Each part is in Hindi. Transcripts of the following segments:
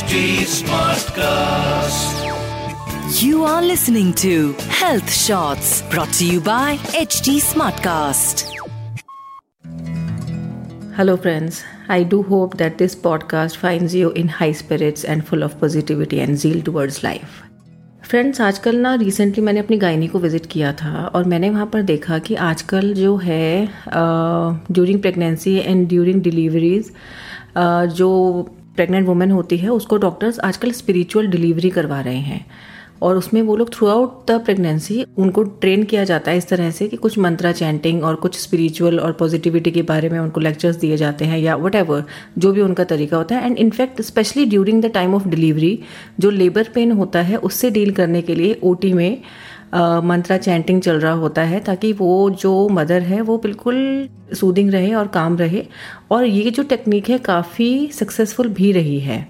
HD Smartcast. You are listening to Health Shots brought to you by HT Smartcast. Hello, friends. I do hope that this podcast finds you in high spirits and full of positivity and zeal towards life. Friends आजकल ना रिसेंटली मैंने अपनी गायनी को विज़िट किया था और मैंने वहाँ पर देखा कि आजकल जो है during pregnancy and during deliveries जो प्रेग्नेंट वुमेन होती है, उसको डॉक्टर्स आजकल स्पिरिचुअल डिलीवरी करवा रहे हैं। और उसमें वो लोग थ्रू आउट द प्रेगनेंसी उनको ट्रेन किया जाता है इस तरह से कि कुछ मंत्रा चैंटिंग और कुछ स्पिरिचुअल और पॉजिटिविटी के बारे में उनको लेक्चर्स दिए जाते हैं या वट जो भी उनका तरीका होता है। And in fact specially during the time of delivery जो लेबर पेन होता है, उससे डील करने के लिए ओटी में मंत्रा चैंटिंग चल रहा होता है ताकि वो जो मदर है, वो बिल्कुल सूदिंग रहे और काम रहे। और ये जो टेक्निक है, काफ़ी सक्सेसफुल भी रही है।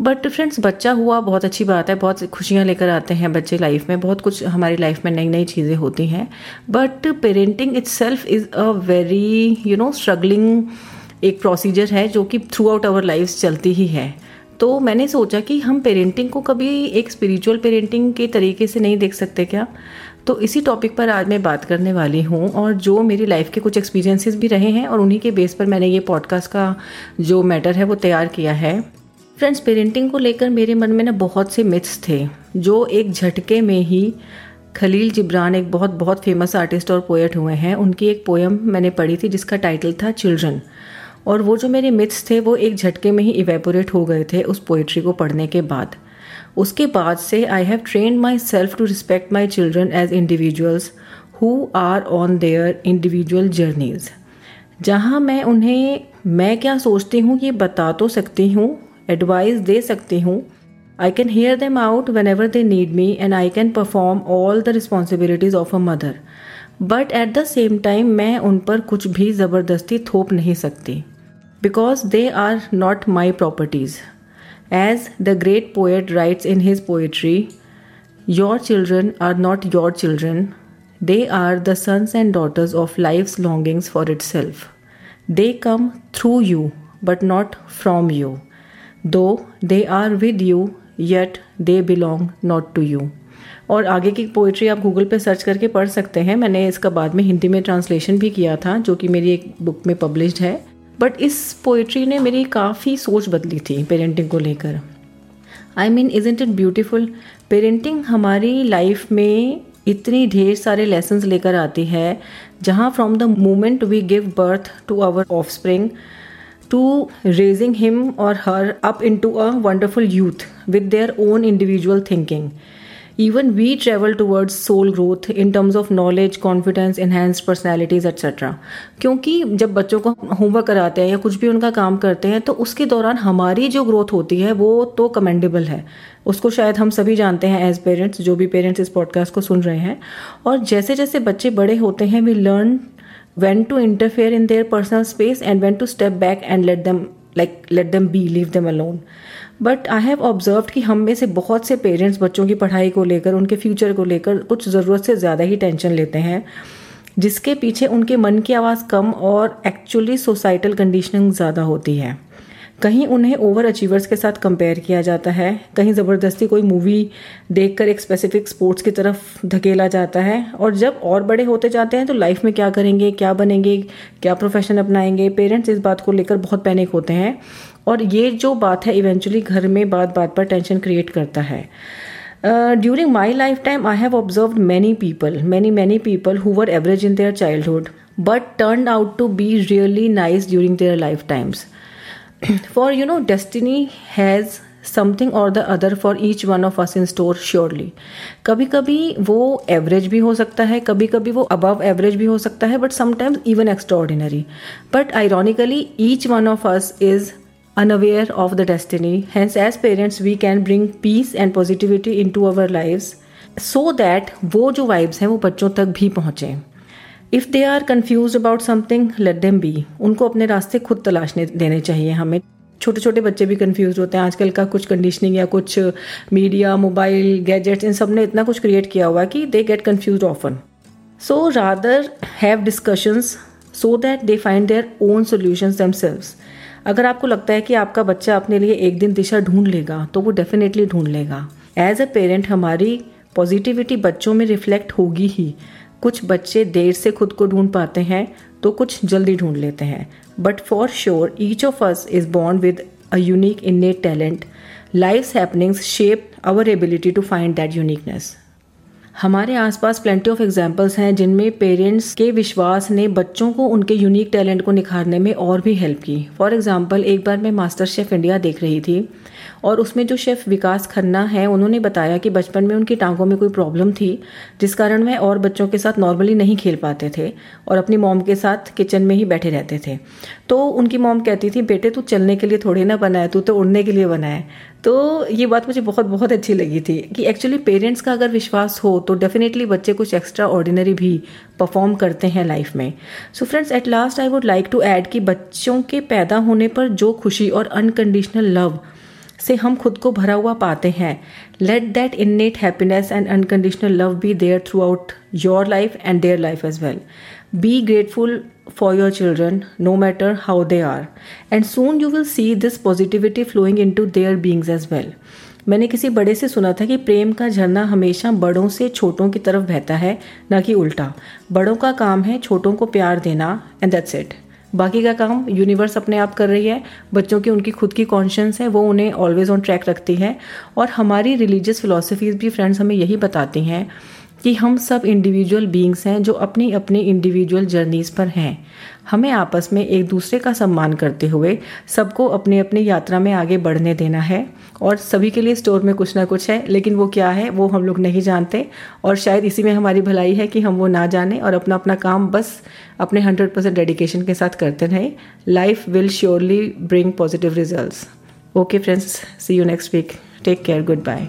बट फ्रेंड्स बच्चा हुआ बहुत अच्छी बात है, बहुत खुशियाँ लेकर आते हैं बच्चे लाइफ में। बहुत कुछ हमारी लाइफ में नई नई चीज़ें होती हैं। But parenting itself is a very you know struggling एक प्रोसीजर है जो कि थ्रू आउट आवर लाइफ चलती ही है। तो मैंने सोचा कि हम पेरेंटिंग को कभी एक स्पिरिचुअल पेरेंटिंग के तरीके से नहीं देख सकते क्या? तो इसी टॉपिक पर आज मैं बात करने वाली हूँ और जो मेरी लाइफ के कुछ एक्सपीरियंसेस भी रहे हैं और उन्हीं के बेस पर मैंने ये पॉडकास्ट का जो मैटर है वो तैयार किया है। फ्रेंड्स पेरेंटिंग को लेकर मेरे मन में ना बहुत से मिथ्स थे, जो एक झटके में ही खलील जिब्रान एक बहुत बहुत फ़ेमस आर्टिस्ट और पोएट हुए हैं। उनकी एक पोएम मैंने पढ़ी थी जिसका टाइटल था चिल्ड्रन और वो जो मेरे मिथ्स थे, वो एक झटके में ही इवेपोरेट हो गए थे उस पोइट्री को पढ़ने के बाद। उसके बाद से I have train myself to respect my children as individuals who are on their individual journeys जहाँ मैं उन्हें, मैं क्या सोचती हूँ, ये बता तो सकती हूँ एडवाइस दे सकती हूँ। I can hear them out whenever they need me and I can perform all the responsibilities of a mother but at the same time मैं उन पर कुछ भी ज़बरदस्ती थोप नहीं सकती। They are not my properties as the great poet writes in his poetry your children are not your children they are the sons and daughters of life longings for itself they come through you but not from you though they are with you yet they belong not to you और आगे की पोइट्री आप गूगल पे सर्च करके पढ़ सकते हैं। मैंने इसका बाद में हिंदी में ट्रांसलेशन भी किया था, जो कि मेरी एक बुक में पब्लिश्ड है। बट इस पोइट्री ने मेरी काफ़ी सोच बदली थी पेरेंटिंग को लेकर I mean isn't beautiful parenting हमारी लाइफ में इतनी ढेर सारे लेसन्स लेकर आती है, जहाँ from the moment we give birth to our offspring to raising him or her up into a wonderful youth with their own individual thinking. Even we travel towards soul growth in terms of knowledge, confidence, enhanced personalities, etc. क्योंकि जब बच्चों को होमवर्क कराते हैं या कुछ भी उनका काम करते हैं तो उसके दौरान हमारी जो ग्रोथ होती है वो तो कमेंडेबल है उसको शायद हम सभी जानते हैं एज पेरेंट्स जो भी पेरेंट्स इस पॉडकास्ट को सुन रहे हैं और जैसे जैसे बच्चे बड़े होते हैं we learn when to interfere in their personal space and when to step back and let them like let them be leave them alone but I have observe कि हम में से बहुत से पेरेंट्स बच्चों की पढ़ाई को लेकर, उनके फ्यूचर को लेकर कुछ ज़रूरत से ज़्यादा ही टेंशन लेते हैं, जिसके पीछे उनके मन की आवाज़ कम और एक्चुअली सोसाइटल कंडीशनिंग ज़्यादा होती है। कहीं उन्हें ओवर अचीवर्स के साथ कंपेयर किया जाता है, कहीं ज़बरदस्ती कोई मूवी देखकर एक स्पेसिफिक स्पोर्ट्स की तरफ़ धकेला जाता है और जब और बड़े होते जाते हैं तो लाइफ में क्या करेंगे, क्या बनेंगे, क्या प्रोफेशन अपनाएँगे? पेरेंट्स इस बात को लेकर बहुत पैनिक होते हैं। और ये जो बात है इवेंचुअली घर में बात बात पर टेंशन क्रिएट करता है। During my life time I have observe many people many many people who were average in their childhood but turn out to be really nice during their life times for you know destiny has something or the other for each one of us in store surely कभी कभी वो एवरेज भी हो सकता है कभी कभी वो अबव एवरेज भी हो सकता है but sometimes even extraordinary but ironically each one of us is unaware of the destiny. Hence, as parents, we can bring peace and positivity into our lives so that वो जो वाइब्स हैं वो बच्चों तक भी पहुँचें। If they are confused about something let them be उनको अपने रास्ते खुद तलाशने देने चाहिए हमें। छोटे छोटे बच्चे भी कंफ्यूज होते हैं। आजकल का कुछ कंडीशनिंग या कुछ मीडिया मोबाइल गैजेट्स इन सबने इतना कुछ क्रिएट किया हुआ कि they get confused often so rather have discussions so that they find their own solution them अगर आपको लगता है कि आपका बच्चा अपने लिए एक दिन दिशा ढूंढ लेगा तो वो डेफिनेटली ढूंढ लेगा। एज अ पेरेंट हमारी पॉजिटिविटी बच्चों में रिफ्लेक्ट होगी ही। कुछ बच्चे देर से खुद को ढूंढ पाते हैं तो कुछ जल्दी ढूंढ लेते हैं। But for sure each of us is born with a unique innate talent life happenings shape our ability to find that uniqueness हमारे आसपास प्लेंटी ऑफ़ एग्जाम्पल्स हैं जिनमें पेरेंट्स के विश्वास ने बच्चों को उनके यूनिक टैलेंट को निखारने में और भी हेल्प की। फॉर एग्ज़ाम्पल एक बार मैं मास्टर शेफ इंडिया देख रही थी और उसमें जो शेफ़ विकास खन्ना है, उन्होंने बताया कि बचपन में उनकी टांगों में कोई प्रॉब्लम थी, जिस कारण वह और बच्चों के साथ नॉर्मली नहीं खेल पाते थे और अपनी मॉम के साथ किचन में ही बैठे रहते थे। तो उनकी मॉम कहती थी, बेटे, तू चलने के लिए थोड़े ना बना है तू तो उड़ने के लिए बना है। तो ये बात मुझे बहुत बहुत अच्छी लगी थी कि एक्चुअली पेरेंट्स का अगर विश्वास हो तो डेफिनेटली बच्चे कुछ एक्स्ट्रा ऑर्डिनरी भी परफॉर्म करते हैं लाइफ में। So friends at last I would like to add कि बच्चों के पैदा होने पर जो खुशी और अनकंडीशनल लव से हम खुद को भरा हुआ पाते हैं। Let that innate happiness and unconditional love be there throughout your life and their life as well be grateful for your children no matter how they are and soon you will see this positivity flowing into their beings as well मैंने किसी बड़े से सुना था कि प्रेम का झरना हमेशा बड़ों से छोटों की तरफ़ बहता है, न कि उल्टा। बड़ों का काम है छोटों को प्यार देना एंड दैट्स इट बाकी का काम यूनिवर्स अपने आप कर रही है। बच्चों की उनकी खुद की कॉन्शियंस है, वो उन्हें ऑलवेज ऑन ट्रैक रखती है। और हमारी रिलीजियस फिलोसफीज भी फ्रेंड्स हमें यही बताती हैं कि हम सब इंडिविजुअल बींग्स हैं जो अपनी अपनी इंडिविजुअल जर्नीज़ पर हैं। हमें आपस में एक दूसरे का सम्मान करते हुए सबको अपनी अपनी यात्रा में आगे बढ़ने देना है और सभी के लिए स्टोर में कुछ ना कुछ है, लेकिन वो क्या है, वो हम लोग नहीं जानते और शायद इसी में हमारी भलाई है कि हम वो ना जाने और अपना अपना काम बस अपने हंड्रेड परसेंट डेडिकेशन के साथ करते रहें। Life will surely bring positive result okay friends see you next week take care goodbye